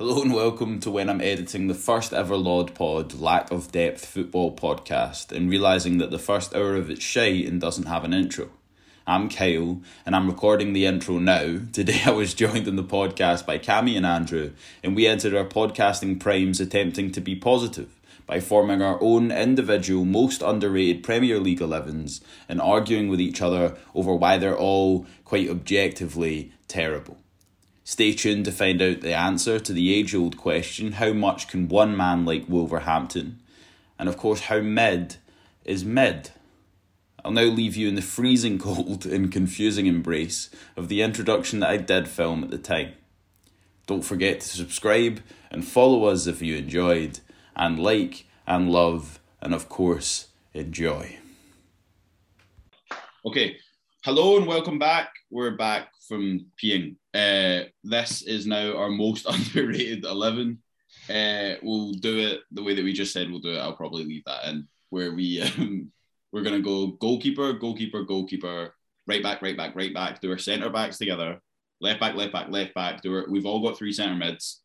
Hello and welcome to when I'm editing the first ever Lord Pod Lack of Depth Football podcast and realising that the first hour of it's shite and doesn't have an intro. I'm Kyle and I'm recording the intro now. Today I was joined in the podcast by Cami and Andrew and we entered our podcasting primes attempting to be positive by forming our own individual most underrated Premier League 11s and arguing with each other over why they're all quite objectively terrible. Stay tuned to find out the answer to the age old question how much can one man like Wolverhampton? And of course, how mid is mid? I'll now leave you in the freezing cold and confusing embrace of the introduction that I did film at the time. Don't forget to subscribe and follow us if you enjoyed, and like and love, and of course, enjoy. Okay, hello and welcome back. We're back from peeing. Uh, this is now our most underrated 11. Uh, we'll do it the way that we just said we'll do it. I'll probably leave that in where we um, we're gonna go goalkeeper, goalkeeper, goalkeeper, right back, right back, right back. Do our centre backs together, left back, left back, left back. Do our, we've all got three centre mids,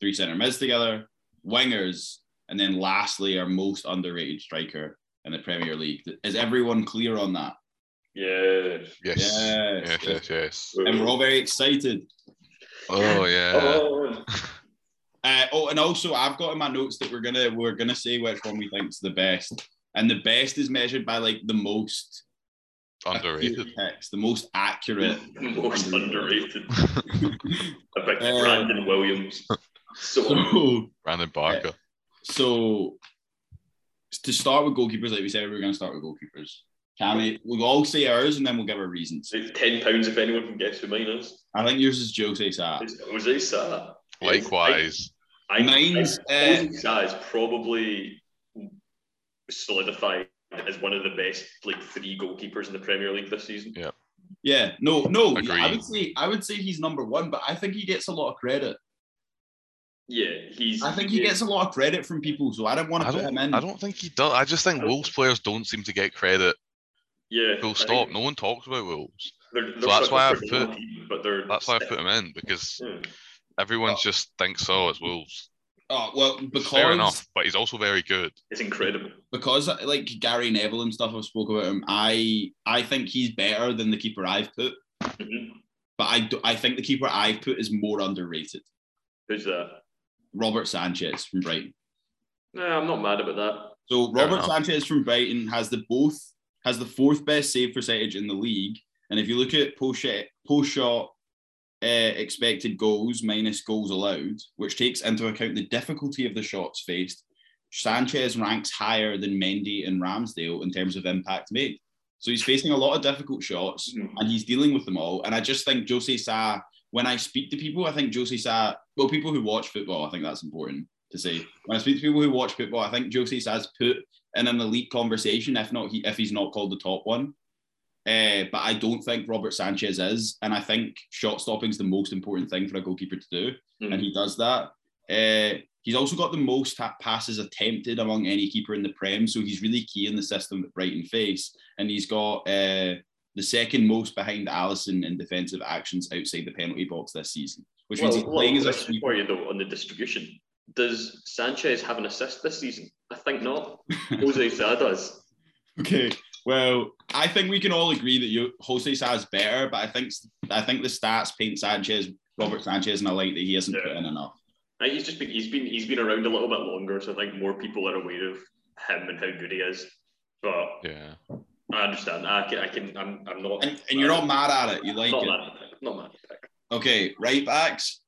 three centre mids together, wingers, and then lastly our most underrated striker in the Premier League. Is everyone clear on that? Yes. Yes. Yes, Yes, yes, yes. And we're all very excited. Oh yeah. Oh, Uh, oh, and also I've got in my notes that we're gonna we're gonna say which one we think's the best, and the best is measured by like the most Underrated. accurate text, the most accurate. most underrated. A big Uh, Brandon Williams. So So, Brandon Barker. so to start with goalkeepers, like we said, we are gonna start with goalkeepers. Cammy, we'll all say ours and then we'll give our reasons. ten pounds if anyone can guess who mine is. I think yours is Jose Sa. It's Jose Sa. Likewise. I, I, Mine's, I, uh, Jose Sa is probably solidified as one of the best like three goalkeepers in the Premier League this season. Yeah, Yeah. no, no. Agree. I would say I would say he's number one, but I think he gets a lot of credit. Yeah, he's. I think he gets a lot of credit from people, so I don't want to I put him in. I don't think he does. I just think Wolves players don't seem to get credit. Yeah, Full stop. No one talks about Wolves. They're, they're So that's why I've put- team, But they're. That's why I put him in because Yeah. everyone Oh. just thinks so. It's Wolves. Oh well, because Fair enough, but he's also very good. It's incredible. because like Gary Neville and stuff I've spoke about him. I I think he's better than the keeper I've put, Mhm. but I do, I think the keeper I've put is more underrated. Who's that? Robert Sanchez from Brighton. No, I'm not mad about that. So Robert. Sanchez from Brighton has the both has the fourth best save percentage in the league, and if you look at post shot uh, expected goals minus goals allowed, which takes into account the difficulty of the shots faced, Sanchez ranks higher than Mendy and Ramsdale in terms of impact made. So he's facing a lot of difficult shots Mhm. and he's dealing with them all. And I just think Jose Sa, when I speak to people, I think Jose Sa, well, people who watch football, I think that's important to say. When I speak to people who watch football, I think Jose Sa's put in an elite conversation, if not he, if he's not called the top one. Uh, but I don't think Robert Sanchez is, and I think shot stopping is the most important thing for a goalkeeper to do, and he does that. Uh, he's also got the most passes attempted among any keeper in the Prem, so he's really key in the system that Brighton face, and he's got uh, the second most behind Alisson in defensive actions outside the penalty box this season, which means he's Well, playing well, as a for you though on the distribution. Does Sanchez have an assist this season? I think not. Jose Sa does. Okay. Well, I think we can all agree that you Jose Sa is better, but I think I think the stats paint Sanchez, Robert Sanchez, in a light that he hasn't put in enough. I he's just been he's been he's been around a little bit longer, so I think more people are aware of him and how good he is. But Yeah. I understand. I can I can I'm I'm not And, and you're not mad at it. You like not it. mad at the pick. Not mad at the pick. Okay, right backs.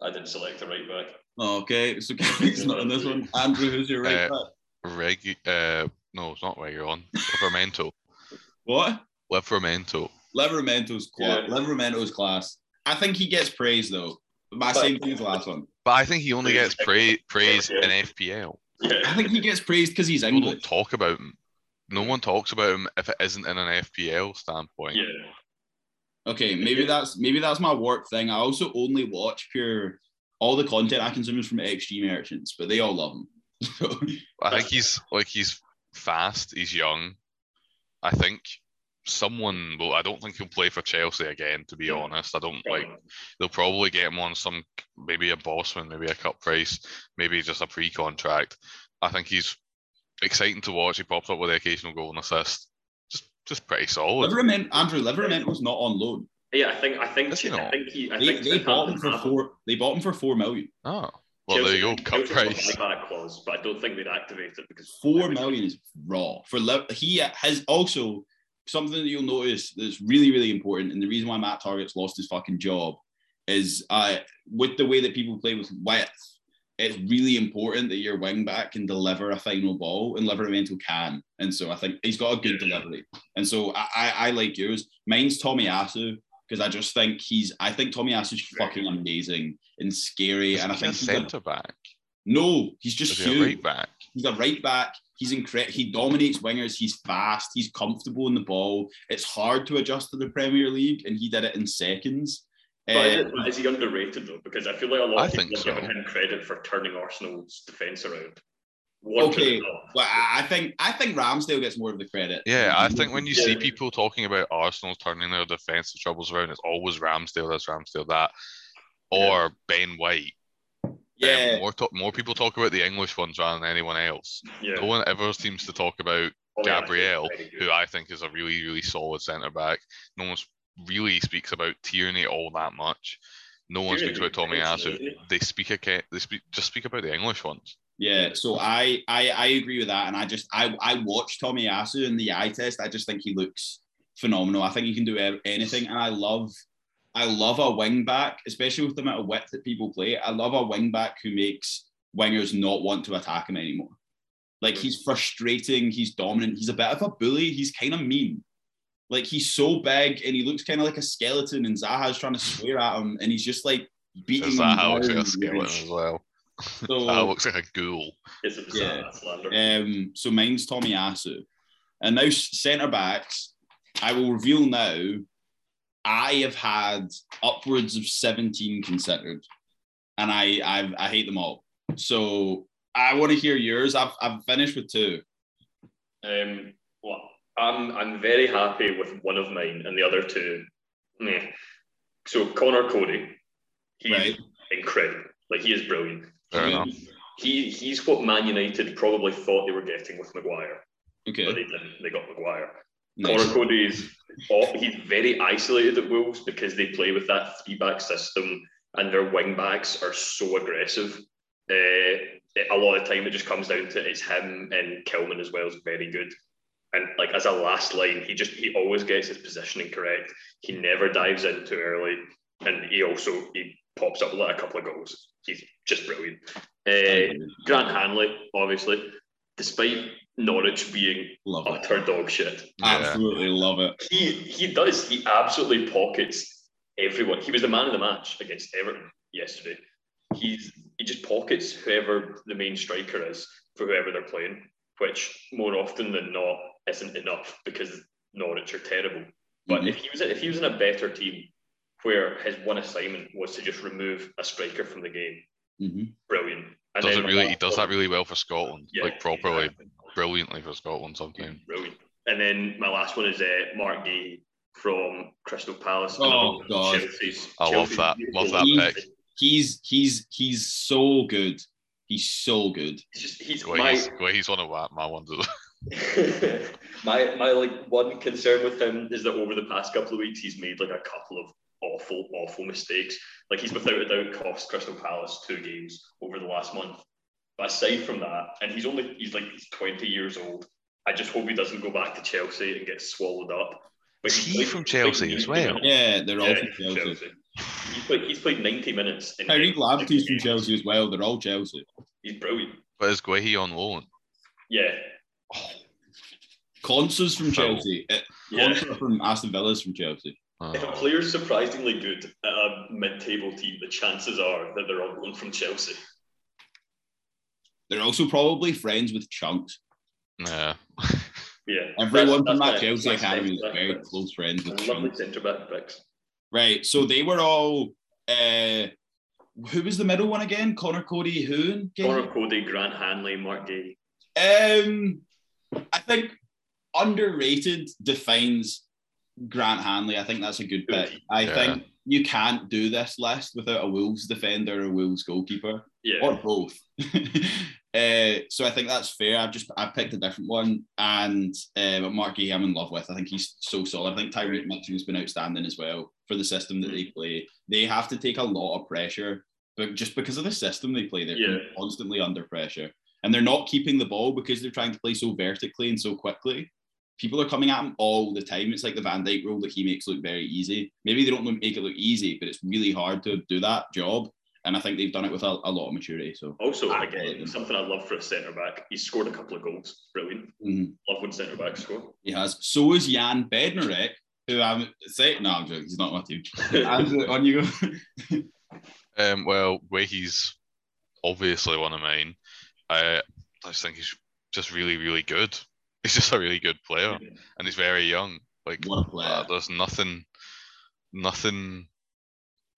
I didn't select a right back. Okay, so Gary's not in this one. Andrew, who's your right Uh, back? Regu- uh, no, it's not Reguilon. Livramento. What? Livramento. Livramento's class. Yeah. Livramento's class. I think he gets praise though. My same thing as the last one. But I think he only gets pra- praise Yeah. in FPL. I think he gets praised because he's English. People don't talk about him. No one talks about him if it isn't in an FPL standpoint. Yeah. Okay, maybe that's maybe that's my work thing. I also only watch pure all the content I consume is from XG merchants, but they all love him. So, I think he's like he's fast. He's young. I think someone will. I don't think he'll play for Chelsea again. To be No. honest, I don't like. They'll probably get him on some maybe a Bosman, maybe a cup price, maybe just a pre-contract. I think he's exciting to watch. He pops up with the occasional goal and assist. Just just pretty solid. Liverment, Andrew Liverment was not on loan. Yeah, I think I think Is he I think he I They, think they Southampton bought him for have four. They bought him for four million. Oh, well there you go. Chelsea- Cut Chelsea have a price. buyback clause, but I don't think they'd activate it because Four million is raw for Liv- he has also something that you'll notice that's really really important, and the reason why Matt Targett's lost his fucking job is uh, with the way that people play with width. It's really important that your wing back can deliver a final ball, and Livermore can. And so I think he's got a good delivery. And so I, I, I like yours. Mine's Tomiyasu because I just think he's. I think Tomiyasu's fucking amazing and scary, Is and I think a he's a, centre back. no, he's just Is he a huge. right back? He's a right back. He's incredible. He dominates wingers. He's fast. He's comfortable in the ball. It's hard to adjust to the Premier League, and he did it in seconds. But Uh, is, he underrated though? Because I feel like a lot I of people think are so. giving him credit for turning Arsenal's defence around. One Okay, could well, I I think I think Ramsdale gets more of the credit. Yeah, I think when you see people talking about Arsenal turning their defensive troubles around, it's always Ramsdale, that's Ramsdale, that, or Ben White. Um, yeah, more talk, more people talk about the English ones rather than anyone else. Yeah. No one ever seems to talk about Oh, Gabriel, very good. who I think is a really, really solid centre back. No one really speaks about Tierney all that much. No one Tierney's speaks about Tommy defensive, Asu. They speak a, they speak just speak about the English ones. Yeah. So I, I I agree with that, and I just I I watched Tomiyasu in the eye test. I just think he looks phenomenal. I think he can do anything, and I love. I love a wing back, especially with the amount of width that people play. I love a wing back who makes wingers not want to attack him anymore. Like he's frustrating, he's dominant, he's a bit of a bully, he's kind of mean. Like he's so big and he looks kind of like a skeleton, and Zaha's trying to swear at him, and he's just like beating Is him. that how like a skeleton as well? So, That looks like a ghoul. It's a Yeah. slander. um, so mine's Tomiyasu. And now centre backs, I will reveal now. I have had upwards of 17 considered, and I I've, I hate them all. So I want to hear yours. I've I've finished with two. Um, well, I'm I'm very happy with one of mine, and the other two, meh. So Conor Coady, he's Right. incredible. Like he is brilliant. Fair he, enough. He he's what Man United probably thought they were getting with Maguire, Okay. but they didn't. They got Maguire. nice. Conor Coady is he's very isolated at Wolves because they play with that three back system and their wing backs are so aggressive. Uh, a lot of time it just comes down to it's him and Kilman as well is very good. And like as a last line, he just he always gets his positioning correct. He never dives in too early, and he also he pops up like a couple of goals. He's just brilliant. Uh, Grant Hanley, obviously, despite Norwich being love it. utter dog shit, Yeah. Absolutely love it. he he does. He absolutely pockets everyone. He was the man of the match against Everton yesterday. He's he just pockets whoever the main striker is for whoever they're playing, which more often than not isn't enough because Norwich are terrible. But Mhm. if he was if he was in a better team where his one assignment was to just remove a striker from the game, Mhm. brilliant. And Does it really? He does that really well for Scotland, Yeah, like properly, exactly. brilliantly for Scotland sometimes. Brilliant. And then my last one is uh, Marc Guehi from Crystal Palace. Oh, God. Chelsea's, I love that. beautiful Love that little- pick. He's he's he's so good. He's so good. He's just he's Well, my he's, well, he's one of my, my ones. as my my like one concern with him is that over the past couple of weeks he's made like a couple of awful awful mistakes. Like he's without a doubt cost Crystal Palace two games over the last month. But aside from that, and he's only he's like he's twenty years old. I just hope he doesn't go back to Chelsea and get swallowed up. But he's he played- from Chelsea as well? minutes. Yeah, they're all Yeah, from Chelsea. Chelsea. He's played, he's played 90 minutes. In Tariq Lamptey's from games. Chelsea as well. They're all Chelsea. He's brilliant. But is Guehi on loan? Yeah. Konsa's from Chelsea. Uh, Yeah. Consa from Aston Villa's from Chelsea. If a player's surprisingly good at a mid-table team, the chances are that they're on loan from Chelsea. They're also probably friends with Chunks. yeah. Yeah. Everyone That's- from that Chelsea my- academy is very my- close friends with Lovely Chunks. centre back picks. Right. So they were all. Uh, who was the middle one again? Conor Coady. Who? Conor Coady, Grant Hanley, Marc Guehi. Um, I think underrated defines Grant Hanley. I think that's a good pick. I Yeah. think you can't do this list without a Wolves defender or a Wolves goalkeeper Yeah. or both. uh, so I think that's fair. I've just I picked a different one, and uh, but Marc Guehi I'm in love with. I think he's so solid. I think Tyrick Mitchell's been outstanding as well for the system that they play. They have to take a lot of pressure, but just because of the system they play, they're Yeah. constantly under pressure, and they're not keeping the ball because they're trying to play so vertically and so quickly. People are coming at him all the time. It's like the Van Dijk rule that he makes look very easy. Maybe they don't make it look easy, but it's really hard to do that job. And I think they've done it with a, a lot of maturity. So Also, I again, like something I love for a centre back. He's scored a couple of goals. Brilliant. mhm, Love when centre backs score. he has. So is Jan Bednarek, who I'm saying, no, I'm joking. He's not my team. Andrew, on you go. Um, well, where he's obviously one of mine. I, I just think he's just really, really good. He's just a really good player, and he's very young. Like What a player. uh, there's nothing, nothing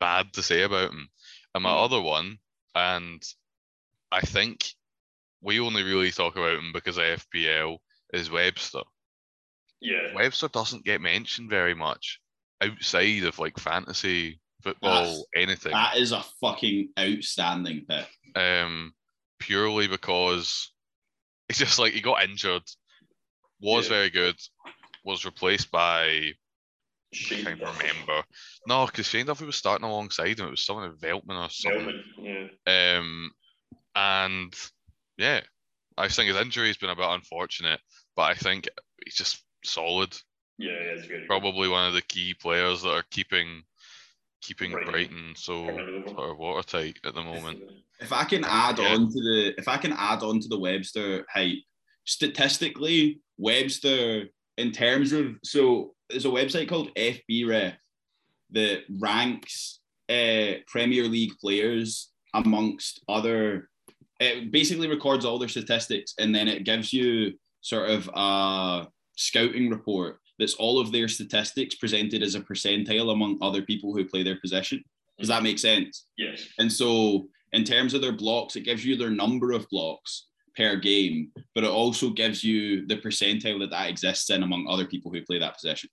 bad to say about him. And my Mm. other one, and I think we only really talk about him because of FPL is Webster. Yeah. Webster doesn't get mentioned very much outside of like fantasy football, That's- anything. That is a fucking outstanding pick. um, purely because it's just like he got injured, was Yeah. very good, was replaced by I can't Duffy. remember. No, because Shane Duffy was starting alongside him. It was someone like Veltman or something. Veltman, Yeah. Um, and yeah, I think his injury has been a bit unfortunate, but I think he's just solid. Yeah, yeah, it's good. Probably one of the key players that are keeping keeping Brighton. Brighton so Brighton. sort of watertight at the moment. If I can add Yeah. on to the if I can add on to the Webster hype, statistically, Webster in terms of so there's a website called FBref that ranks uh, Premier League players amongst other. It basically records all their statistics and then it gives you sort of a scouting report that's all of their statistics presented as a percentile among other people who play their position. Does that make sense? Yes. And so, in terms of their blocks, it gives you their number of blocks per game, but it also gives you the percentile that that exists in among other people who play that position.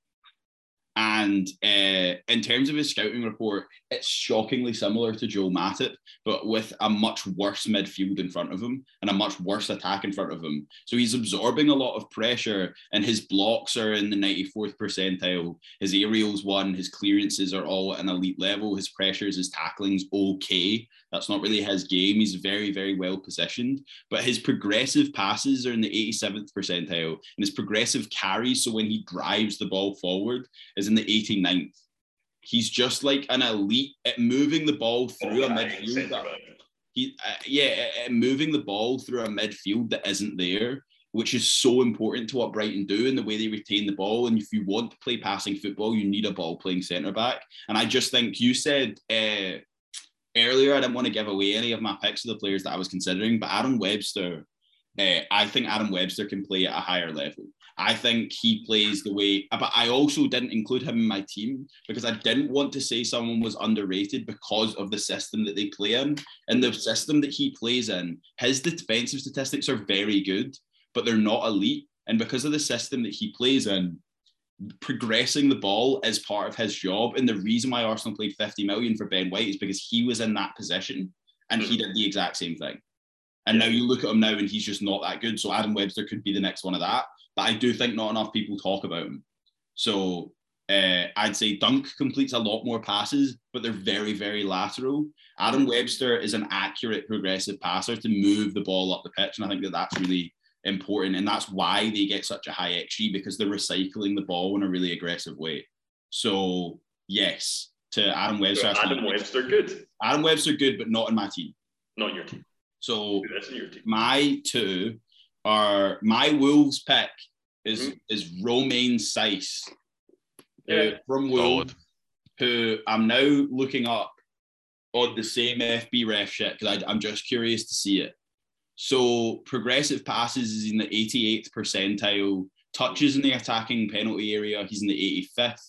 And uh, in terms of his scouting report, it's shockingly similar to Joe Matip, but with a much worse midfield in front of him and a much worse attack in front of him. So he's absorbing a lot of pressure, and his blocks are in the 94th percentile. His aerials one, his clearances are all at an elite level. His pressures, his tackling's okay. That's not really his game. He's very, very well positioned, but his progressive passes are in the 87th percentile, and his progressive carries, so when he drives the ball forward, is in the 89th. He's just like an elite at moving the ball through a midfield. that- he, uh, yeah, uh, moving the ball through a midfield that isn't there, which is so important to what Brighton do and the way they retain the ball. And if you want to play passing football, you need a ball playing centre back. And I just think you said uh, earlier, I didn't want to give away any of my picks of the players that I was considering, but Adam Webster, uh, I think Adam Webster can play at a higher level. I think he plays the way, but I also didn't include him in my team because I didn't want to say someone was underrated because of the system that they play in. And the system that he plays in, his defensive statistics are very good, but they're not elite. And because of the system that he plays in, progressing the ball is part of his job. And the reason why Arsenal paid 50 million for Ben White is because he was in that position and he did the exact same thing. And now you look at him now and he's just not that good. So Adam Webster could be the next one of that. But I do think not enough people talk about him. So uh, I'd say Dunk completes a lot more passes, but they're very, very lateral. Adam Webster is an accurate progressive passer to move the ball up the pitch. And I think that that's really important. And that's why they get such a high XG because they're recycling the ball in a really aggressive way. So, yes, to Adam Webster. So Adam Webster, good. Adam Webster, good, but not in my team. Not your team. So, Who is in your team? my two are my Wolves pick is Mhm. is Romain Saiss who- Yeah. from Wolves, who I'm now looking up on the same FB ref shit because I'm just curious to see it. So progressive passes is in the 88th percentile, touches in the attacking penalty area, he's in the 85th,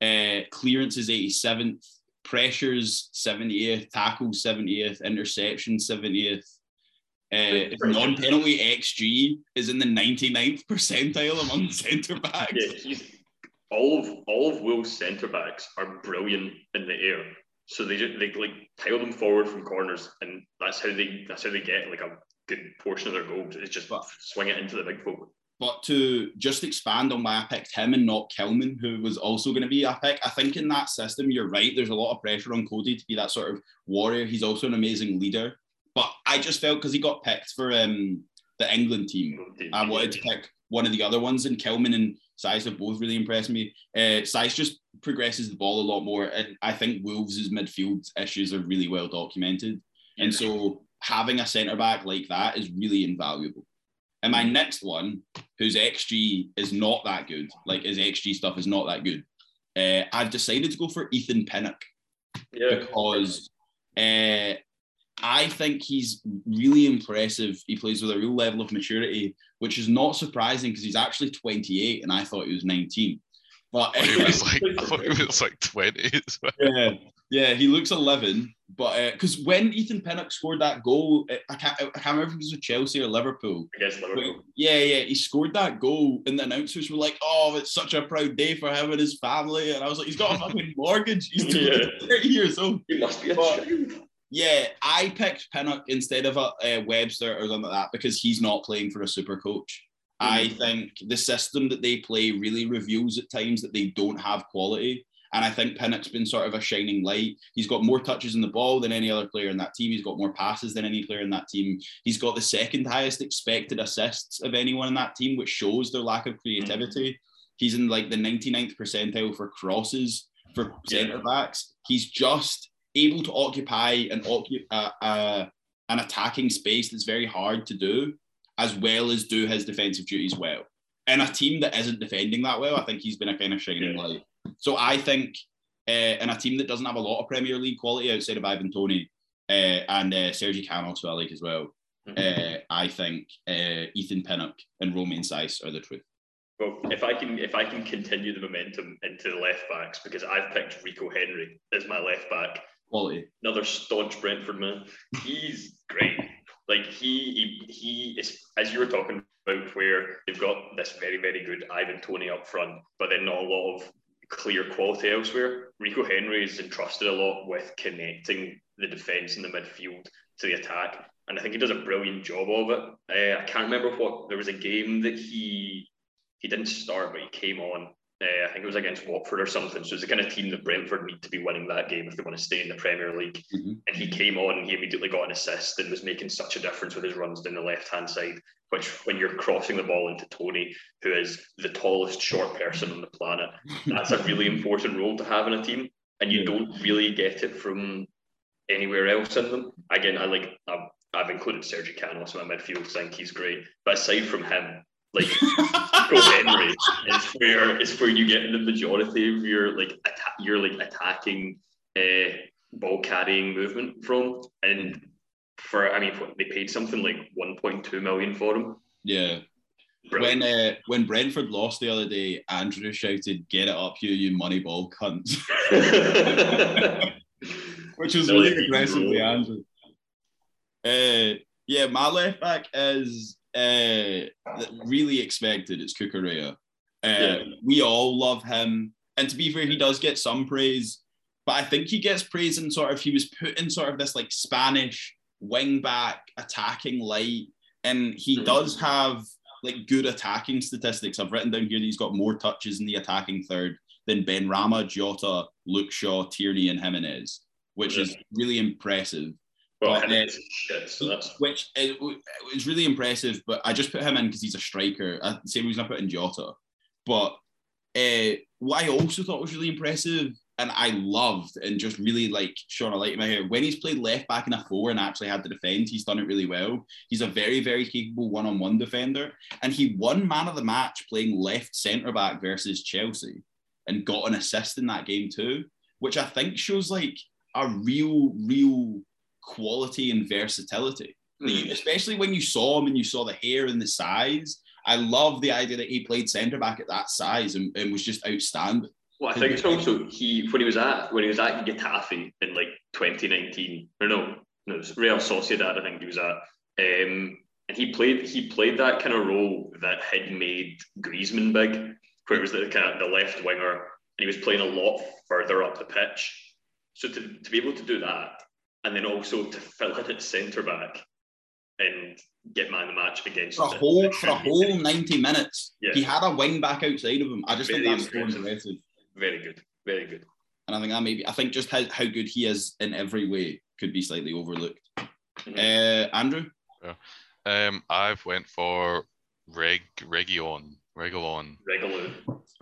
uh, clearance is 87th, pressures 70th, tackles 70th, interception 70th. Uh, non-penalty XG is in the 99th percentile among centre backs. Yeah, he's all of all of Wolves centre backs are brilliant in the air. So they just they like pile them forward from corners, and that's how they that's how they get like a good portion of their goals. Is just But- swing it into the big folk. But to just expand on why I picked him and not Kilman, who was also going to be a pick, I think in that system, you're right. There's a lot of pressure on Coady to be that sort of warrior. He's also an amazing leader. But I just felt because he got picked for um, the England team, I wanted to pick one of the other ones, and Kilman and Saiss have both really impressed me. Uh, Saiss just progresses the ball a lot more, and I think Wolves' midfield issues are really well documented. And so having a centre back like that is really invaluable. And my next one, whose XG is not that good, like his XG stuff is not that good, uh, I've decided to go for Ethan Pinnock yeah, because uh, I think he's really impressive. He plays with a real level of maturity, which is not surprising because he's actually 28 and I thought he was 19. But He was like, I thought he was like 20 as well. yeah, yeah, he looks 11. But because when Ethan Pinnock scored that goal, uh, I can't, I can't remember if it was with Chelsea or Liverpool. against But Liverpool. yeah, yeah, he scored that goal, and the announcers were like, "Oh, it's such a proud day for him and his family." And I was like, "He's got a fucking mortgage. He's Yeah. 30 years old." He must be a But- child. Yeah, I picked Pinnock instead of a, uh Webster or something like that because he's not playing for a super coach. I think the system that they play really reveals at times that they don't have quality. And I think Pinnock's been sort of a shining light. He's got more touches in the ball than any other player in that team. He's got more passes than any player in that team. He's got the second highest expected assists of anyone in that team, which shows their lack of creativity. He's in like the 99th percentile for crosses for Yeah. centre backs. He's just able to occupy an uh, uh, an attacking space that's very hard to do, as well as do his defensive duties well. In a team that isn't defending that well, I think he's been a kind of shining Yeah. light. So I think uh, in a team that doesn't have a lot of Premier League quality outside of Ivan Toney uh, and uh, Sergi Canos, who I like as well, uh, I think uh, Ethan Pinnock and Romain Saiss are the truth. Well, if I can if I can continue the momentum into the left backs because I've picked Rico Henry as my left back, Quality. another staunch Brentford man. He's great. Like he he he is as you were talking about where they've got this very very good Ivan Toney up front, but then not a lot of clear quality elsewhere. Rico Henry is entrusted a lot with connecting the defence and the midfield to the attack, and I think he does a brilliant job of it. Uh, I can't remember what there was a game that he he didn't start, but he came on. Uh, I think it was against Watford or something. So it's the kind of team that Brentford need to be winning that game if they want to stay in the Premier League. Mhm. And he came on and he immediately got an assist and was making such a difference with his runs down the left hand side. Which, when you're crossing the ball into Toney, who is the tallest short person on the planet, that's a really important role to have in a team. And you don't really get it from anywhere else in them. Again, I like I've, I've included Sergio Canos in my midfield. I think he's great, but aside from him, like Rico Henry is where is where you get the majority of your like atta- your like attacking uh, ball carrying movement from. And for I mean, they paid something like 1.2 million for him. Yeah. Brilliant. When uh, when Brentford lost the other day, Andrew shouted, "Get it up, you you money ball cunts," which was really Really aggressively. Andrew. Uh, yeah, my left back is uh, really expected. It's Cucurella. Uh, Yeah. We all love him, and to be fair, he does get some praise, but I think he gets praise in sort of he was put in sort of this like Spanish wing back attacking light, and he Mhm. does have like good attacking statistics. I've written down here that he's got more touches in the attacking third than Benrahma, Jota, Luke Shaw, Tierney, and Jimenez, which is really impressive. Well, but, uh, shit, so that's Which is, is really impressive, but I just put him in because he's a striker. Uh, Same reason I put in Jota. But uh, what I also thought was really impressive and I loved and just really like shone a light in my hair when he's played left back in a four and actually had to defend, he's done it really well. He's a very, very capable one on one defender. And he won man of the match playing left centre back versus Chelsea and got an assist in that game too, which I think shows like a real, real quality and versatility. Mm. especially when you saw him and you saw the hair and the size. I love the idea that he played centre back at that size and, and was just outstanding. Well, I think it's also he when he was at when he was at Getafe in like 2019 or no, no, it was Real Sociedad. I think he was at, um, and he played he played that kind of role that had made Griezmann big, where it was the kind of the left winger, and he was playing a lot further up the pitch. So to, to be able to do that, and then also to fill in at centre back and get man the match against for a the- whole for a whole ninety minutes. Yeah. He had a wing back outside of him. I just think Very that's so impressive. impressive. Very good, very good. And I think that maybe I think just how, how good he is in every way could be slightly overlooked. Mhm. Uh, Andrew, yeah. Um, I've went for Reg Region, Regulon, Regular.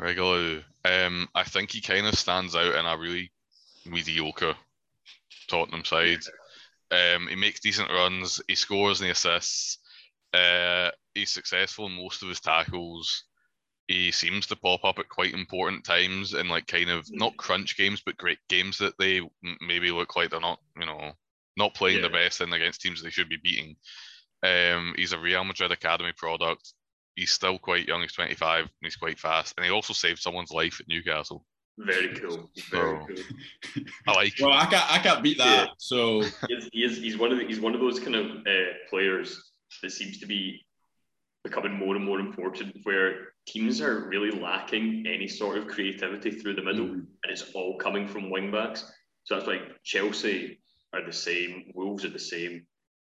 Regalu. Um, I think he kind of stands out in a really mediocre Tottenham side. Um, he makes decent runs. He scores and he assists. Uh, he's successful in most of his tackles. He seems to pop up at quite important times in like kind of not crunch games, but great games that they maybe look like they're not, you know, not playing Yeah. the best in against teams they should be beating. Um, he's a Real Madrid academy product. He's still quite young. He's 25. And he's quite fast, and he also saved someone's life at Newcastle. Very cool. Very Oh. cool. I like. well, I can't I can't beat that. Yeah. So He is, he is, he's one of the, he's one of those kind of uh, players that seems to be becoming more and more important where teams are really lacking any sort of creativity through the middle Mhm. and it's all coming from wing backs. So that's like Chelsea are the same, Wolves are the same.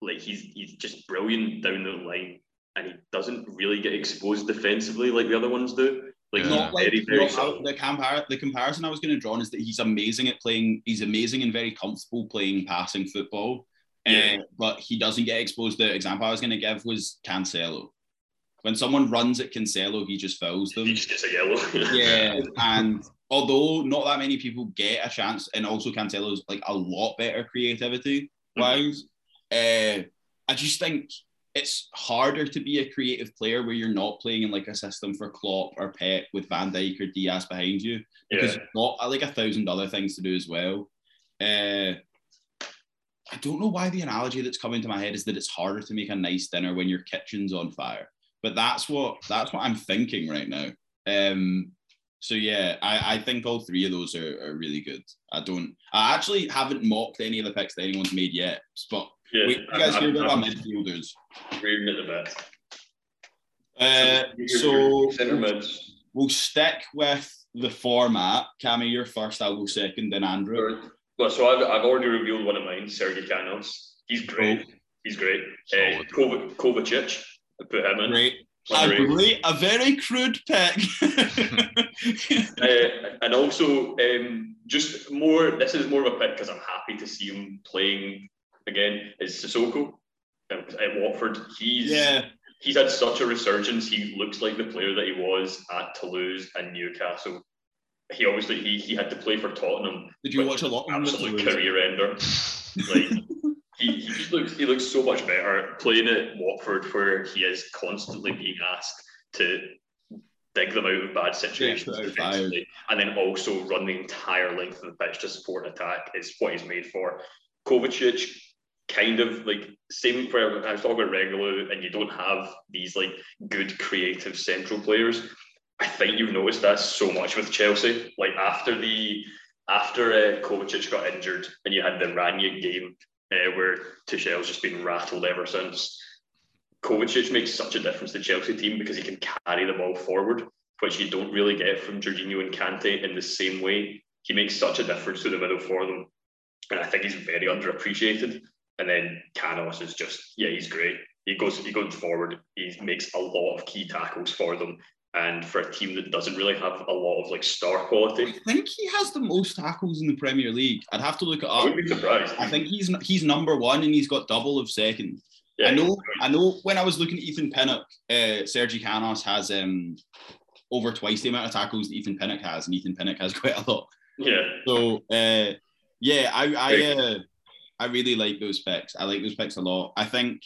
Like he's he's just brilliant down the line and he doesn't really get exposed defensively like the other ones do. Like Yeah. he's not like very, very not- the compar- the comparison I was going to draw is that he's amazing at playing. He's amazing and very comfortable playing passing football. Yeah. Uh, but he doesn't get exposed. The example I was going to give was Cancelo. When someone runs at Cancelo, he just fouls them. He just gets a yellow. Yeah, and although not that many people get a chance, and also Cancelo's like a lot better creativity wise, uh, I just think it's harder to be a creative player where you're not playing in like a system for Klopp or Pep with Van Dijk or Diaz behind you because yeah. you've got like a thousand other things to do as well. Uh, I don't know why the analogy that's coming to my head is that it's harder to make a nice dinner when your kitchen's on fire, but that's what that's what I'm thinking right now. Um, so yeah, I, I think all three of those are, are really good. I don't, I actually haven't mocked any of the picks that anyone's made yet, but yeah. wait, you guys I'm- hear about I'm- my midfielders. Reading at the bit. Uh, Your- so your centre mids. we'll stick with the format. Cami, you're first. I'll go second. Then Andrew. Well, so I've, I've already revealed one of mine, Sergei Canos. He's great. He's great. Uh, Kovac- Kovacic, I put him in. Great. A Underrated. great, a very crude pick. Uh, and also, um, just more, this is more of a pick because I'm happy to see him playing again, is Sissoko um, at Watford. He's yeah, he's had such a resurgence. He looks like the player that he was at Toulouse and Newcastle. He obviously he, he had to play for Tottenham. did you watch a lot absolute career ender. Like he, he just looks he looks so much better playing at Watford where he is constantly being asked to dig them out of bad situations defensively, and then also run the entire length of the pitch to support an attack is what he's made for. Kovacic kind of like same where I was talking about Regulu and you don't have these like good creative central players. I think you've noticed that so much with Chelsea. Like after the after uh, Kovacic got injured and you had the Ranić game uh, where Tuchel's just been rattled ever since. Kovacic makes such a difference to the Chelsea team because he can carry the ball forward, which you don't really get from Jorginho and Kante in the same way. He makes such a difference to the middle for them. And I think he's very underappreciated. And then Canos is just, yeah, he's great. He goes he goes forward, he makes a lot of key tackles for them. And for a team that doesn't really have a lot of like star quality, I think he has the most tackles in the Premier League. I'd have to look it I up. wouldn't be surprised. I think he's he's number one and he's got double of second. yeah, I know. I know. When I was looking at Ethan Pinnock, uh, Sergi Canos has um over twice the amount of tackles that Ethan Pinnock has, and Ethan Pinnock has quite a lot. Yeah, So uh, yeah, I I uh, I really like those picks. I like those picks a lot. I think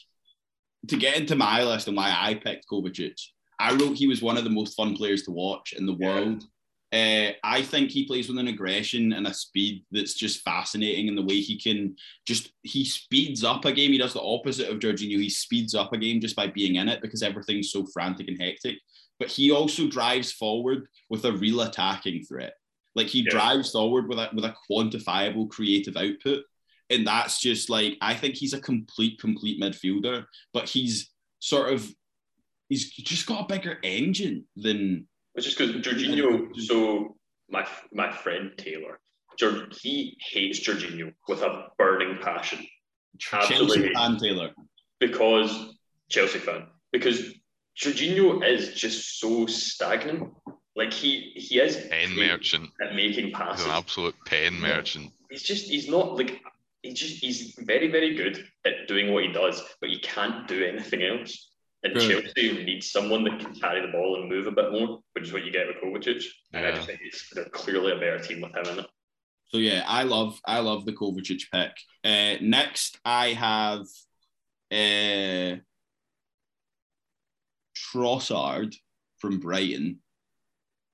to get into my list and why I picked Kovacic, I wrote he was one of the most fun players to watch in the Yeah. world. Uh, I think he plays with an aggression and a speed that's just fascinating in the way he can just he speeds up a game. He does the opposite of Jorginho. He speeds up a game just by being in it because everything's so frantic and hectic. But he also drives forward with a real attacking threat. Like he Yeah. drives forward with a with a quantifiable creative output. And that's just like I think he's a complete, complete midfielder, but he's sort of he's just got a bigger engine than It's just because Jorginho. So my my friend Taylor, he hates Jorginho with a burning passion. Chelsea fan Taylor. Because Chelsea fan. Because Jorginho is just so stagnant. Like he he is pen merchant at making passes. He's an absolute pen merchant. He's just he's not like he just he's very very good at doing what he does, but he can't do anything else. And Chelsea needs someone that can carry the ball and move a bit more, which is what you get with Kovacic. And I just think it's, they're clearly a better team with him in it. So yeah, I love I love the Kovacic pick. Uh, next, I have uh, Trossard from Brighton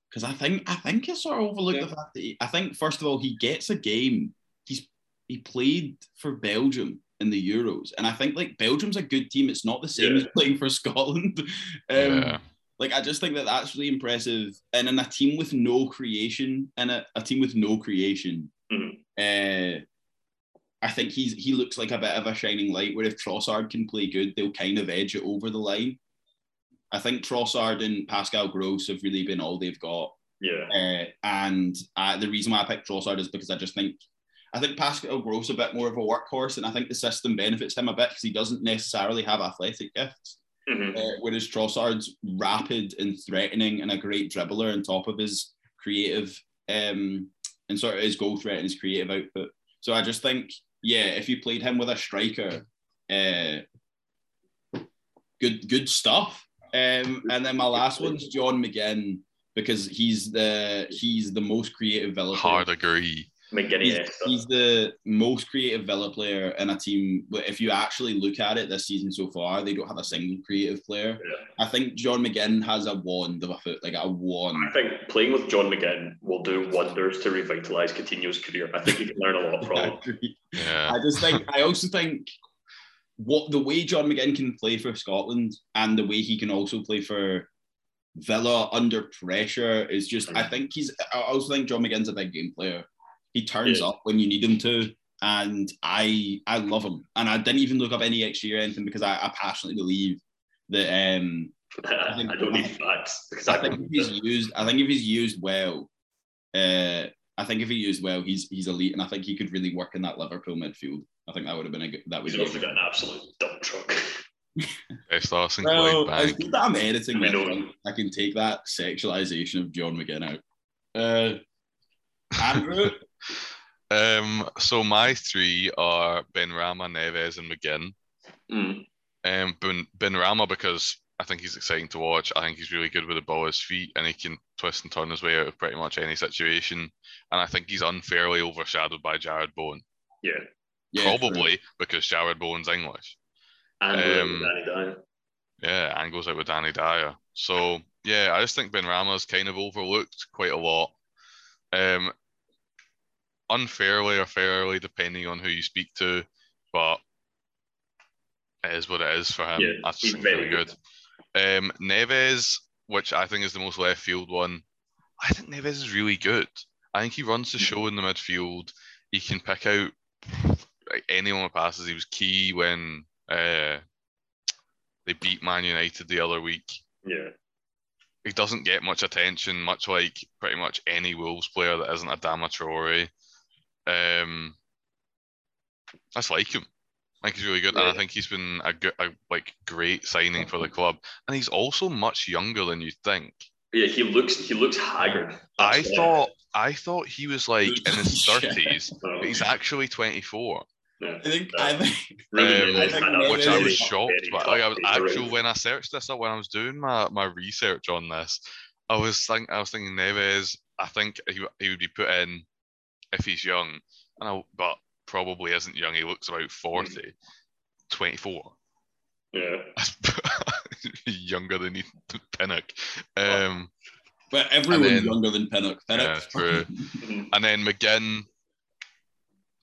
because I think I think I sort of overlooked yeah. the fact that he, I think first of all he gets a game. He's he played for Belgium in the Euros, and I think like Belgium's a good team. It's not the same yeah. as playing for Scotland. Um, yeah. Like I just think that that's really impressive, and in a team with no creation, and a, a team with no creation, mm-hmm. uh, I think he's he looks like a bit of a shining light. Where if Trossard can play good, they'll kind of edge it over the line. I think Trossard and Pascal Gross have really been all they've got. Yeah. Uh, and uh, the reason why I picked Trossard is because I just think I think Pascal Gross a bit more of a workhorse, and I think the system benefits him a bit because he doesn't necessarily have athletic gifts. Mm-hmm. Uh, whereas Trossard's rapid and threatening and a great dribbler on top of his creative um, and sort of his goal threat and his creative output. So I just think, yeah, if you played him with a striker, uh, good good stuff. Um, and then my last one's John McGinn because he's the he's the most creative Villa. Hard agree. He's, he's, the most creative Villa player in a team. But if you actually look at it this season so far, they don't have a single creative player. Yeah. I think John McGinn has a wand of a foot, like a wand. I think playing with John McGinn will do wonders to revitalise Coutinho's career. I think he can learn a lot from him. Yeah. I just think. I also think what the way John McGinn can play for Scotland and the way he can also play for Villa under pressure is just. I mm. think he's. I also think John McGinn's a big game player. He turns yeah. up when you need him to, and I I love him. And I didn't even look up any XG or anything because I, I passionately believe that. Um, I, think, I don't need facts because I, I think if he's used, I think if he's used well, uh, I think if he used well, he's he's elite, and I think he could really work in that Liverpool midfield. I think that would have been a good. That would. He's also got an absolute dump truck. Best Arsenal well, bank. that I'm editing. I, mean, I can take that sexualization of John McGinn out. Uh, Andrew. Um. So my three are Benrahma, Neves, and McGinn. Mm. Um. Ben Benrahma because I think he's exciting to watch. I think he's really good with the ball at his feet, and he can twist and turn his way out of pretty much any situation. And I think he's unfairly overshadowed by Jarrod Bowen. Yeah. yeah Probably true. because Jarrod Bowen's English. And um, Danny Dyer. Yeah, and goes out with Danny Dyer. So yeah, I just think Benrahma's kind of overlooked quite a lot. Um, unfairly or fairly, depending on who you speak to, but it is what it is for him. Yeah, I think very good. good. Um, Neves, which I think is the most left field one, I think Neves is really good. I think he runs the show in the midfield. He can pick out anyone that passes. He was key when uh, they beat Man United the other week. Yeah. He doesn't get much attention, much like pretty much any Wolves player that isn't Adama Traore. Um, I just like him. I think he's really good, yeah. and I think he's been a, good, a like great signing for the club. And he's also much younger than you think. Yeah, he looks he looks haggard. That's I thought I thought he was like in his thirties, but he's actually twenty four. Yeah. I think I think, um, I think which I was shocked, but like I was actually when I searched this up when I was doing my, my research on this, I was think I was thinking Neves. I think he, he would be put in if he's young, and I, but probably isn't young. He looks about 40, mm. 24. Yeah. Younger than Pinnock. Um, but everyone's then, younger than Pinnock. Pinnock. Yeah, true. and then McGinn,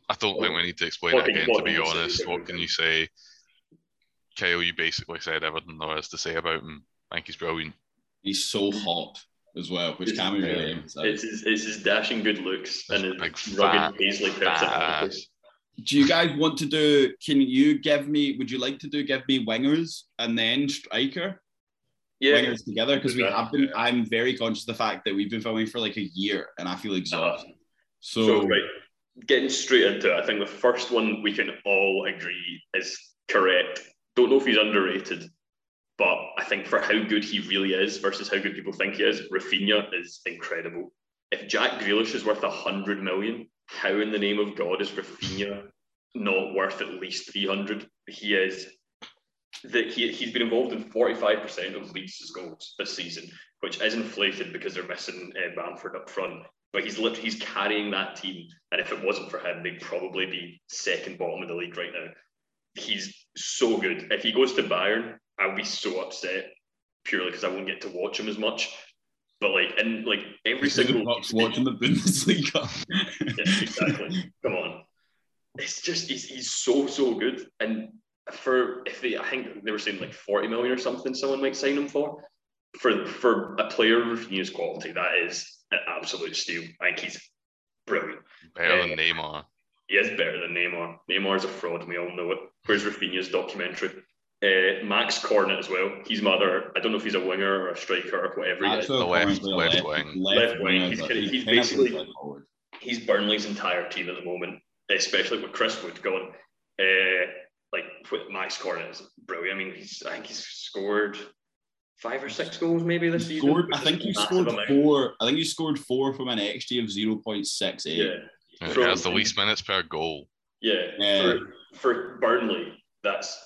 I don't think we need to explain it again, to be honest. What can you say? Kyle, you basically said everything there is to say about him. I think he's brilliant. He's so hot as well, which can be really emphasized. It's his, it's his dashing good looks and his like rugged Paisley personality do you guys want to do? Can you give me? Would you like to do? Give me wingers and then striker. Yeah, wingers together because we Yeah. have been. I'm very conscious of the fact that we've been filming for like a year and I feel uh-huh. exhausted. So, So, right, getting straight into it, I think the first one we can all agree is correct. Don't know if he's underrated, but I think for how good he really is versus how good people think he is, Rafinha is incredible. If Jack Grealish is worth a hundred million, how in the name of God is Rafinha not worth at least three hundred? He is. That he, he's been involved in 45% of Leeds' goals this season, which is inflated because they're missing uh, Bamford up front but he's literally he's carrying that team. And if it wasn't for him, they'd probably be second bottom of the league right now. He's so good. If he goes to Bayern, I'll be so upset purely because I wouldn't get to watch him as much. But like and like every single Bucks watching the Bundesliga. yeah, exactly. Come on. It's just he's, he's so so good. And for if they I think they were saying like 40 million or something someone might sign him for. For for a player of Rafinha's quality, that is an absolute steal. I think he's brilliant. Better Yeah. than eh, Neymar. He is better than Neymar. Neymar is a fraud, and we all know it. Where's Rafinha's documentary? Uh, Max Cornet as well. He's my other. I don't know if he's a winger or a striker or whatever. He is. The left- currently a left wing. Left wing. winger, He's kinda- he's basically- forward. He's Burnley's entire team at the moment, especially with Chris Wood gone. Uh, like with Max Cornet is brilliant. I mean, he's I think he's scored five or six goals maybe this season. Scored, I think a he scored amount. four. I think he scored four from an XG of zero point six eight. Yeah, Yeah, From- He has the least minutes per goal. yeah. Yeah. For, for Burnley, that's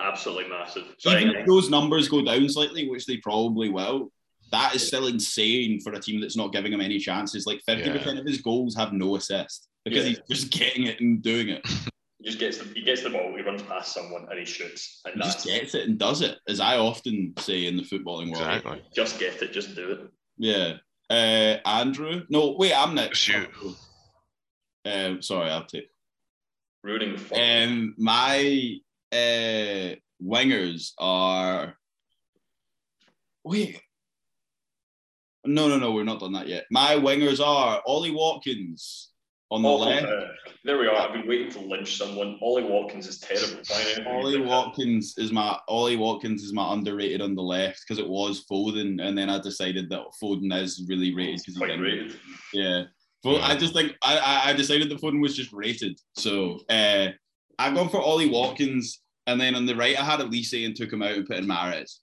absolutely massive. So Even if those numbers go down slightly, which they probably will, that is still insane for a team that's not giving him any chances. Like fifty percent of his goals have no assist because Yeah. he's just getting it and doing it. He just gets the, he gets the ball, he runs past someone, and he shoots, and He that's just gets it and does it, as I often say in the footballing world. Exactly. just get it, just do it. Yeah. Uh, Andrew. No, wait, I'm next. Shoot. Um, sorry, I'll take. Ruining the fun. Um, my uh, wingers are. Wait. No, no, no, we're not done that yet. My wingers are Ollie Watkins on the Oh, left. uh, there we are. I've been waiting to lynch someone. Ollie Watkins is terrible. Ollie Watkins is my Ollie Watkins is my underrated on the left because it was Foden, and then I decided that Foden is really rated because Quite rated. Yeah. But I just think I, I I decided that Foden was just rated. So uh I've gone for Ollie Watkins, and then on the right I had Elise and took him out and put in Mahrez.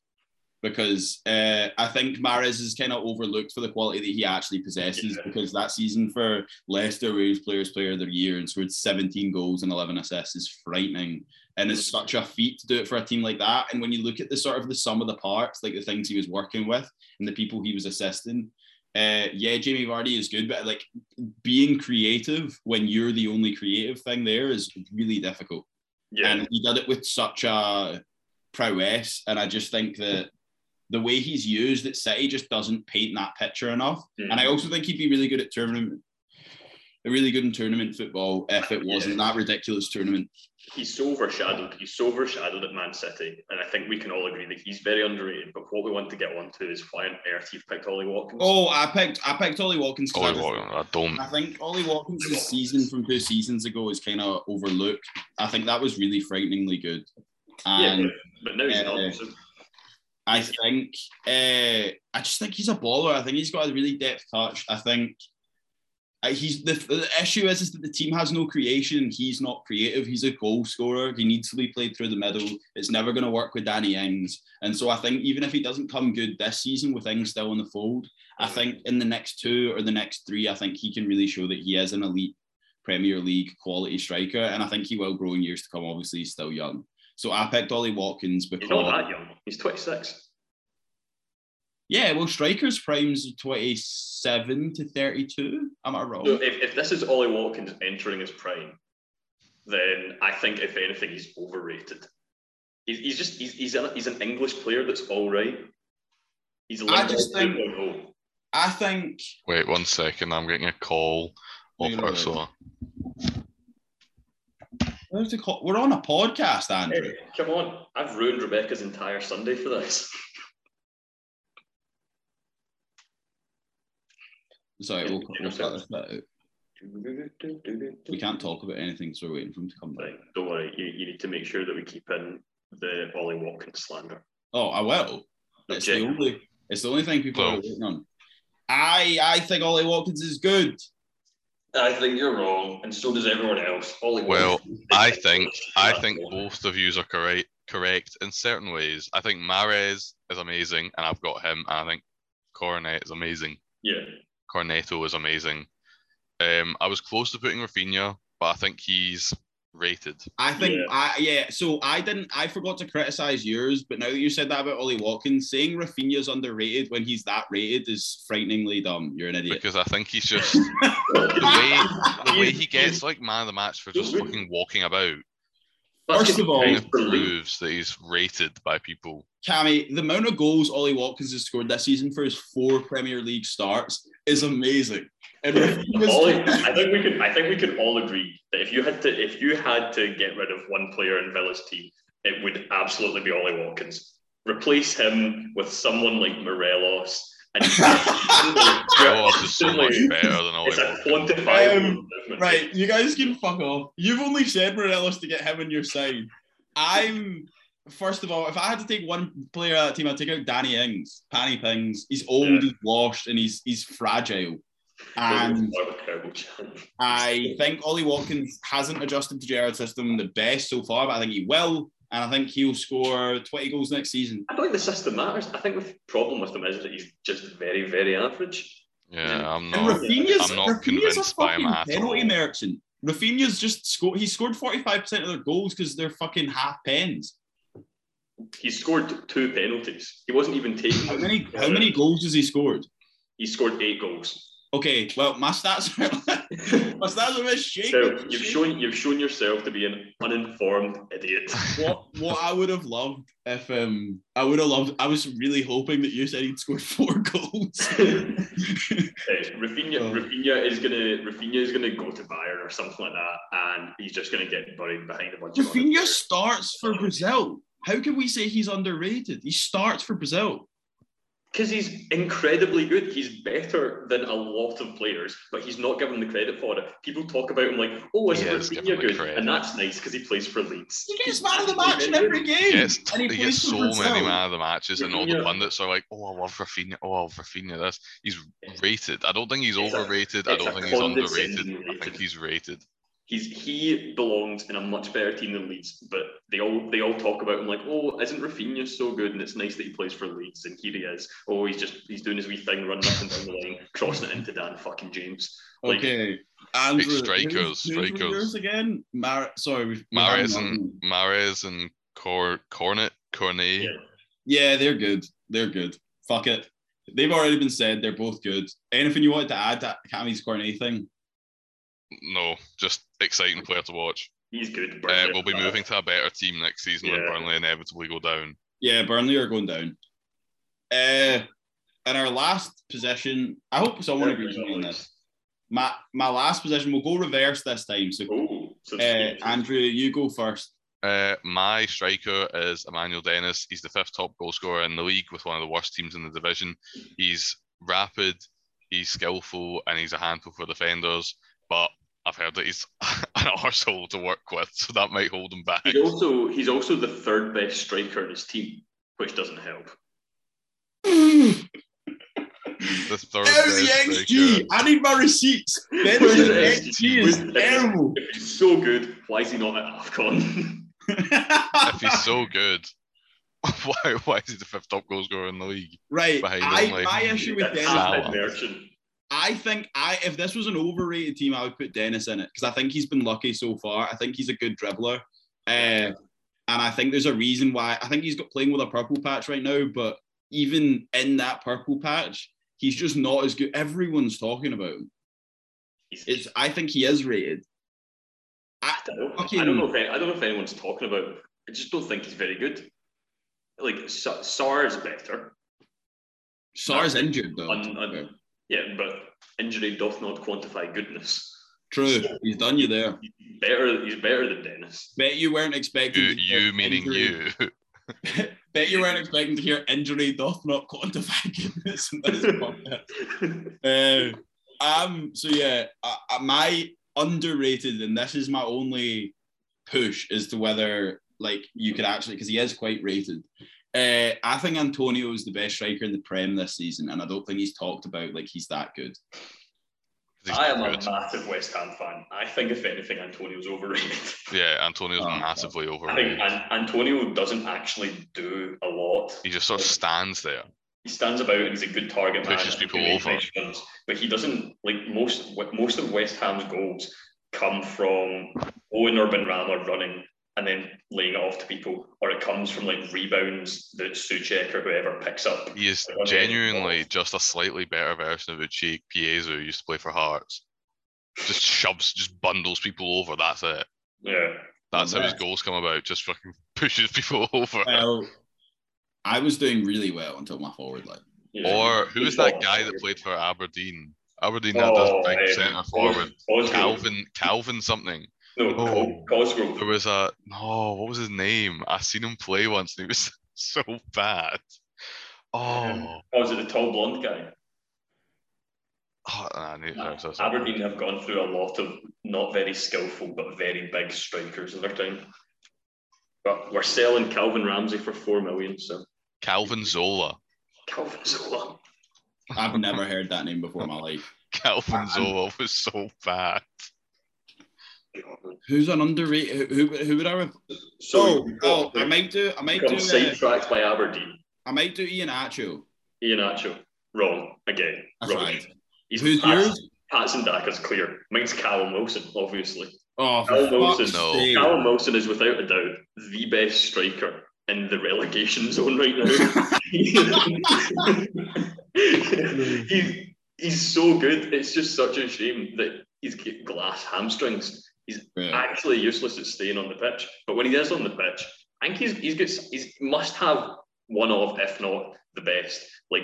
Because uh, I think Mahrez is kind of overlooked for the quality that he actually possesses. Yeah. Because that season for Leicester, where he was Players Player of the Year and scored 17 goals and 11 assists, is frightening, and it's such a feat to do it for a team like that. And when you look at the sort of the sum of the parts, like the things he was working with and the people he was assisting, uh, yeah, Jamie Vardy is good, but like being creative when you're the only creative thing there is really difficult. Yeah. And he did it with such a prowess. And I just think that the way he's used at City just doesn't paint that picture enough. Mm. And I also think he'd be really good at tournament, really good in tournament football if it wasn't that ridiculous tournament. he's so overshadowed. He's so overshadowed at Man City, and I think we can all agree that he's very underrated. But what we want to get onto is why on earth you've picked Ollie Watkins. Oh, I picked I picked Ollie Watkins. 'cause I Ollie just- Watkins, I don't. I think Ollie Watkins' season from two seasons ago is kind of overlooked. I think that was really frighteningly good. yeah, And but, but now he's uh, not. So I think uh, I just think he's a baller. I think he's got a really depth touch. I think Uh, he's the, the issue is, is that the team has no creation. He's not creative. He's a goal scorer. He needs to be played through the middle. It's never going to work with Danny Ings. And so I think even if he doesn't come good this season with Ings still in the fold, I think in the next two or the next three, I think he can really show that he is an elite Premier League quality striker. And I think he will grow in years to come. Obviously, he's still young. So I picked Ollie Watkins because he's not that young. He's 26. Yeah, well, strikers primes twenty-seven to thirty-two. Am I wrong? So if, if this is Ollie Watkins entering his prime, then I think if anything he's overrated. He's, he's just he's he's, a, he's an English player that's all right. He's a I just think- 2.0. I think. Wait one second. I'm getting a call off You're Ursula. Where's the call? We're on a podcast, Andrew. Hey, come on, I've ruined Rebecca's entire Sunday for this. Sorry, we'll, we'll cut this bit out. We can't talk about anything, so we're waiting for him to come back. Right, don't worry, you, you need to make sure that we keep in the Ollie Watkins slander. Oh, I will. It's the only. It's the only thing people No. are waiting on. I I think Ollie Watkins is good. I think you're wrong, and so does everyone else. Ollie Well, Watkins I think I think both of yous are correct correct in certain ways. I think Mahrez is amazing, and I've got him. And I think Cornet is amazing. Yeah, Cornetto is amazing. Um, I was close to putting Rafinha, but I think he's rated. I think Yeah. I yeah. So I didn't. I forgot to criticize yours, but now that you said that about Ollie Watkins, saying Rafinha's underrated when he's that rated is frighteningly dumb. You're an idiot. because I think he's just the way the way he gets like man of the match for just fucking walking about First of all- kind of proves that he's rated by people. Cammy, the amount of goals Ollie Watkins has scored this season for his four Premier League starts is amazing. And Rafinha's- Ollie, I think we could I think we can all agree that if you had to, if you had to get rid of one player in Villa's team, it would absolutely be Ollie Watkins. Replace him with someone like Morelos, and Morelos is so much better than Ollie It's a Watkins. quantifiable Um. Right, you guys can fuck off. You've only said Morelos to get him on your side. I'm first of all, if I had to take one player out of the team, I'd take out Danny Ings, Panny Pings. He's old, Yeah. he's washed, and he's he's fragile. And What a terrible chance. I think Ollie Watkins hasn't adjusted to Gerrard's system the best so far, but I think he will. And I think he'll score 20 goals next season. I don't think the system matters. I think the problem with him is that he's just very, very average. Yeah, I'm And not. Rafinha's, I'm not Rafinha's a convinced by him fucking at penalty all. merchant. Rafinha's just scored. He scored 45% of their goals because they're fucking half pens. He scored two penalties. He wasn't even taking. How many how many goals has he scored? He scored eight goals. Okay, well my stats are my stats are a bit shaky. So you've shown you've shown yourself to be an uninformed idiot. what what I would have loved if um I would have loved I was really hoping that you said he'd scored four goals. Hey, Rafinha, Oh. Rafinha is gonna Rafinha is gonna go to Bayern or something like that, and he's just gonna get buried behind a bunch of. other Rafinha starts for Brazil. How can we say he's underrated? He starts for Brazil. Because he's incredibly good. He's better than a lot of players, but he's not given the credit for it. People talk about him like, oh, is He Rafinha good? credit. And that's nice because he plays for Leeds. He gets man of the match in every game. He gets, and he he gets plays for so Brazil. many man of the matches, and all the pundits are like, "Oh, I love Rafinha. Oh, I love Rafinha." This he's rated. I don't think he's It's overrated. I don't think he's underrated. condescending I think he's rated. He's he belongs in a much better team than Leeds, but they all they all talk about him like, oh, isn't Rafinha so good? And it's nice that he plays for Leeds, and here he is. Oh, he's just he's doing his wee thing, running up and down the line, crossing it into Dan fucking James. Like, Okay. Andrew, strikers, who's- who's were strikers. yours again? Mar- sorry, we've, we've Mahrez and one. Mahrez and Cor Cornet Cornet. Yeah. yeah, they're good. They're good. Fuck it. They've already been said. They're both good. Anything you wanted to add to Cammy's Cornet thing? No, just exciting player to watch. He's good. Uh, we'll be moving to a better team next season when Burnley inevitably go down. Yeah, Burnley are going down. Uh, in our last position, I hope someone agrees with me on this. My my last position, we'll go reverse this time. So, Oh, uh, Andrew, you go first. Uh, my striker is Emmanuel Dennis. He's the fifth top goal scorer in the league with one of the worst teams in the division. He's rapid, he's skillful, and he's a handful for defenders. But I've heard that he's an arsehole to work with, so that might hold him back. he's also he's also the third best striker in his team, which doesn't help. The third There's the XG. striker. I need my receipts. Ben's Where's the XG is terrible. If he's so good, why is he not at AFCON? If he's so good, why why is he the fifth top goal scorer in the league? right. I, my issue with Dennis, Salah. Merchant. I think I if this was an overrated team, I would put Dennis in it because I think he's been lucky so far. I think he's a good dribbler, uh, and I think there's a reason why. I think he's got playing with a purple patch right now, but even in that purple patch, he's just not as good. Everyone's talking about him. It's. I think he is rated. I, I, don't know. fucking- I don't know if I don't know if anyone's talking about. him. I just don't think he's very good. Like Sa- Sarr is better. Sarr's injured though. Un- un- yeah, but injury doth not quantify goodness. True, he's done you there. He's better. He's better than Dennis. Bet you weren't expecting. You, to hear you meaning injury- you. Bet you weren't expecting to hear injury doth not quantify goodness in this podcast. Uh, um. So yeah, uh, uh, my underrated, and this is my only push as to whether like you could actually because he is quite rated. Uh, I think Antonio is the best striker in the Prem this season, and I don't think he's talked about like he's that good. He's I am good. a massive West Ham fan. I think if anything, Antonio's overrated. Yeah, Antonio's Oh, massively I think overrated. An- Antonio doesn't actually do a lot. He just sort of stands there. He stands about and he's a good target man. Pushes and people really over. runs, but he doesn't like most most of West Ham's goals come from Bowen or Benrahma running and then laying it off to people, or it comes from like rebounds that Soucek or whoever picks up. He is genuinely just a slightly better version of Uche Ikpeazu who used to play for Hearts. Just shoves, just bundles people over. That's it. Yeah. That's how his goals come about. Just fucking pushes people over. Well, I was doing really well until my forward line. yeah. Or who is that guy that played for Aberdeen? Aberdeen had this Oh, big um, centre forward. Calvin Calvin something. No, Oh. Cosgrove. There was a no, what was his name? I seen him play once and he was so bad. Um, oh, Oh, was it the tall blonde guy? oh I need to so- Aberdeen have gone through a lot of not very skillful but very big strikers in their time. But we're selling Calvin Ramsay for four million, so Calvin Zola. Calvin Zola. I've never heard that name before in my life. Calvin Zola was so bad. Who's an underrated? Who, who, who would I? Rep- So oh, we've oh, I might do. I might become do. Uh, sidetracked by Aberdeen. I might do Iheanacho. Ian Acho. Wrong. Again. That's Rubbish. right. He's Who's Pats- yours? Patson Daka's clear. Mine's Callum Wilson, obviously. Oh, for Callum Wilson. No. Callum Wilson is without a doubt the best striker in the relegation zone right now. he, he's so good. It's just such a shame that he's got glass hamstrings. He's Yeah. actually useless at staying on the pitch. But when he is on the pitch, I think he's he's got he's must have one of, if not the best, like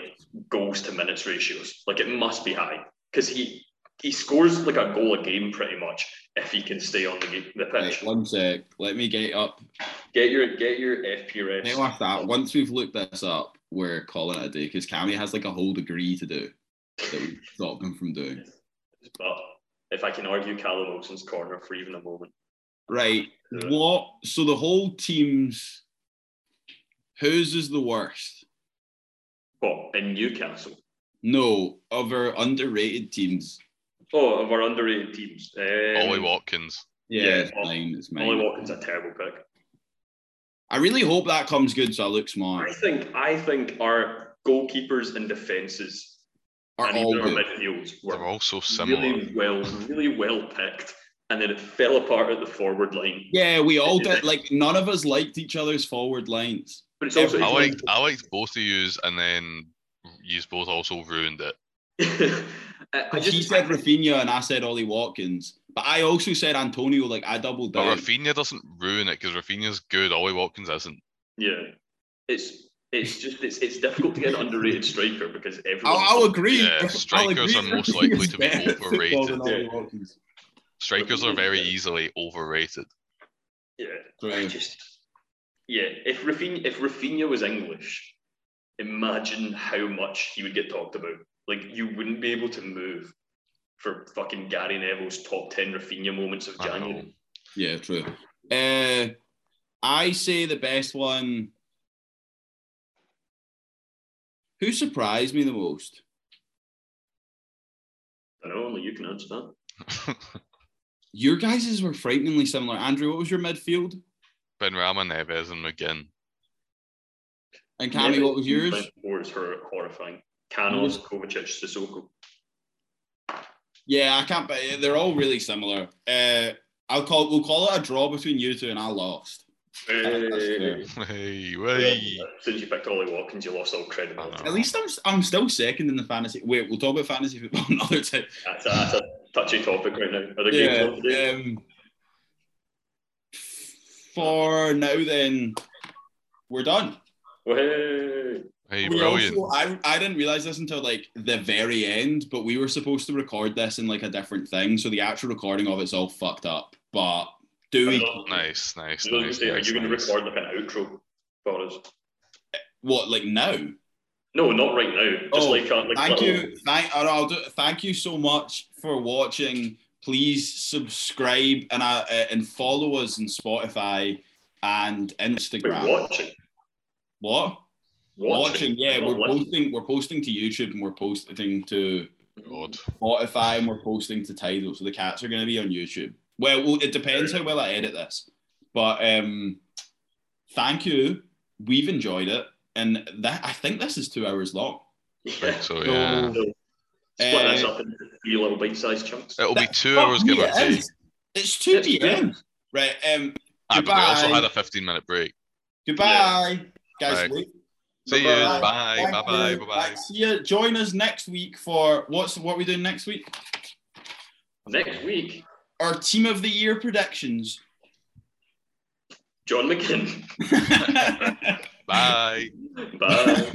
goals to minutes ratios. Like it must be high because he he scores like a goal a game pretty much if he can stay on the, ga- the Right, pitch. one sec. Let me get up. Get your get your FPRS. Off that. Once we've looked this up, we're calling it a day because Cammy has like a whole degree to do that we stopped him from doing. But if I can argue Callum Wilson's corner for even a moment, Right. Yeah. What? So the whole team's whose is the worst? what in Newcastle? No, of our underrated teams. Oh, of our underrated teams, um, Ollie Watkins. Yeah, Yeah, it's mine. It's mine. Ollie Watkins a terrible pick. I really hope that comes good, so I look smart. I think I think our goalkeepers and defences Are and all even our good. midfields They're were all so similar. really well, really well picked, and then it fell apart at the forward line. Yeah, we all did. Like none of us liked each other's forward lines. But it's also I liked I liked both of yous and then yous both also ruined it. I, I She said Rafinha and I said Ollie Watkins, but I also said Antonio. Like I doubled But. Rafinha doesn't ruin it because Rafinha's good. Ollie Watkins isn't. yeah, it's it's just it's it's difficult to get an underrated striker because everyone. I'll, I'll agree. Yeah, I'll strikers agree are most likely to be better at football overrated. Yeah. Strikers are very easily overrated. Yeah, True. I just yeah. If Rafinha if Rafinha was English, imagine how much he would get talked about. Like you wouldn't be able to move for fucking Gary Neville's top ten Rafinha moments of I. January. Yeah, true. Uh, I say the best one. Who surprised me the most? I know only you can answer that. Your guys's were frighteningly similar. Andrew, what was your midfield? Benrahma, Neves, and McGinn. And Cammy, what was yours? Four is her horrifying. Canos, Kovacic, Sissoko. Yeah, I can't. But they're all really similar. Uh, I'll call. We'll call it a draw between you two, and I lost. Hey. Hey, way. Since you picked Ollie Watkins, you lost all credibility. I know. At least I'm. I'm still second in the fantasy. Wait, we'll talk about fantasy football another time. That's a, that's a touchy topic right now. Are there Yeah. on? Um, for now, then we're done. Hey. Hey, We brilliant. also- I, I didn't realize this until like the very end, but we were supposed to record this in like a different thing, so the actual recording of it's all fucked up. But do we Nice, nice, I was going to nice. say, are nice, you going to record like an outro for us? what like now? No, not right now. Just Oh, like, a, like Thank little- you, thank I'll I'll do, thank you so much for watching. Please subscribe and uh, uh, and follow us on Spotify and Wait, Instagram. watching. What? Watching, Yeah, we're listening. posting. We're posting to YouTube and we're posting to God. Spotify and we're posting to Tidal. So the cats are going to be on YouTube. Well, well, it depends how well I edit this, but um, thank you. We've enjoyed it, and that I think this is two hours long. Yeah. So yeah, So, Split this Uh, up into three little bite-sized chunks. it'll be two hours give or take. It's two It's p.m. Right. Um. Ah, but we also had a 15 minute break. Goodbye, guys. Right. See you. Bye-bye. Bye. Bye. Bye. you. Bye. Bye. Right, See you. Join us next week for what's what we doing next week? Next week, Our team of the year predictions. John McGinn. Bye. Bye.